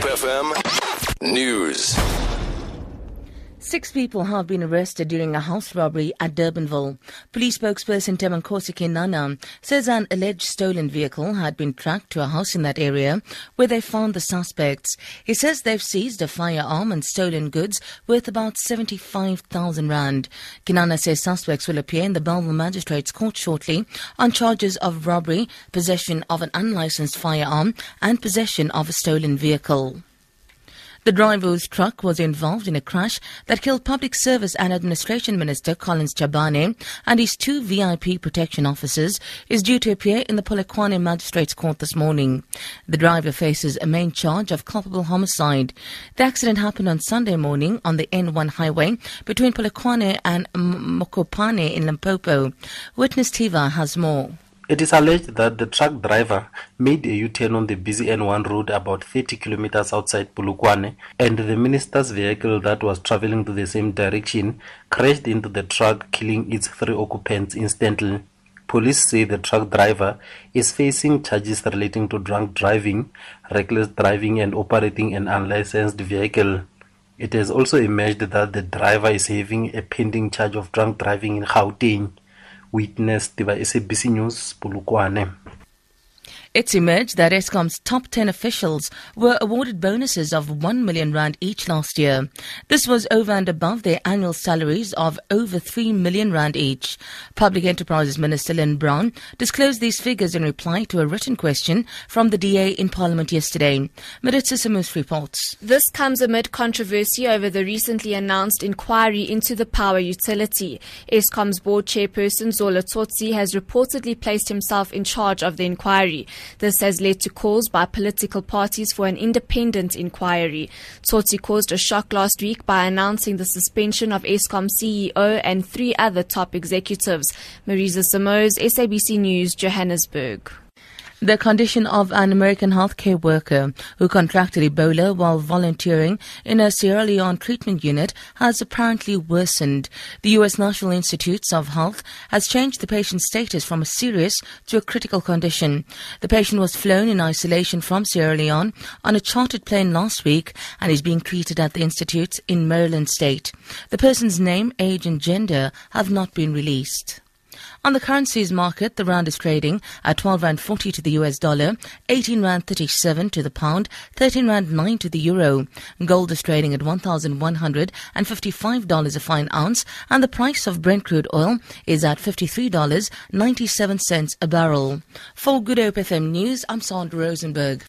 Hope FM News. Six people have been arrested during a house robbery at Durbanville. Police spokesperson Thembinkosi Kinana says an alleged stolen vehicle had been tracked to a house in that area where they found the suspects. He says they've seized a firearm and stolen goods worth about 75,000 rand. Kinana says suspects will appear in the Bellville Magistrates Court shortly on charges of robbery, possession of an unlicensed firearm and possession of a stolen vehicle. The driver whose truck was involved in a crash that killed Public Service and Administration Minister Collins Chabane and his two VIP protection officers is due to appear in the Polokwane Magistrates Court this morning. The driver faces a main charge of culpable homicide. The accident happened on Sunday morning on the N1 highway between Polokwane and Mokopane in Limpopo. Witness Tiva has more. It is alleged that the truck driver made a U-turn on the busy N1 road about 30 kilometers outside Polokwane and the minister's vehicle that was traveling to the same direction crashed into the truck killing its three occupants instantly. Police say the truck driver is facing charges relating to drunk driving, reckless driving and operating an unlicensed vehicle. It has also emerged that the driver is having a pending charge of drunk driving in Gauteng. Witness tiva SABC News Polokwane. It's emerged that Eskom's top 10 officials were awarded bonuses of 1 million rand each last year. This was over and above their annual salaries of over 3 million rand each. Public Enterprises Minister Lynne Brown disclosed these figures in reply to a written question from the DA in Parliament yesterday. Maritza Samus reports. This comes amid controversy over the recently announced inquiry into the power utility. Eskom's board chairperson Zola Tsotsi has reportedly placed himself in charge of the inquiry. This has led to calls by political parties for an independent inquiry. Tsotsi caused a shock last week by announcing the suspension of Eskom CEO and three other top executives. Marisa Samos, SABC News, Johannesburg. The condition of an American healthcare worker who contracted Ebola while volunteering in a Sierra Leone treatment unit has apparently worsened. The U.S. National Institutes of Health has changed the patient's status from a serious to a critical condition. The patient was flown in isolation from Sierra Leone on a chartered plane last week and is being treated at the institute in Maryland state. The person's name, age and gender have not been released. On the currencies market, the rand is trading at 12 rand 40 to the US dollar, 18 rand 37 to the pound, 13 rand 9 to the euro. Gold is trading at $1,155 a fine ounce, and the price of Brent crude oil is at $53.97 a barrel. For Good Hope FM News, I'm Sandra Rosenberg.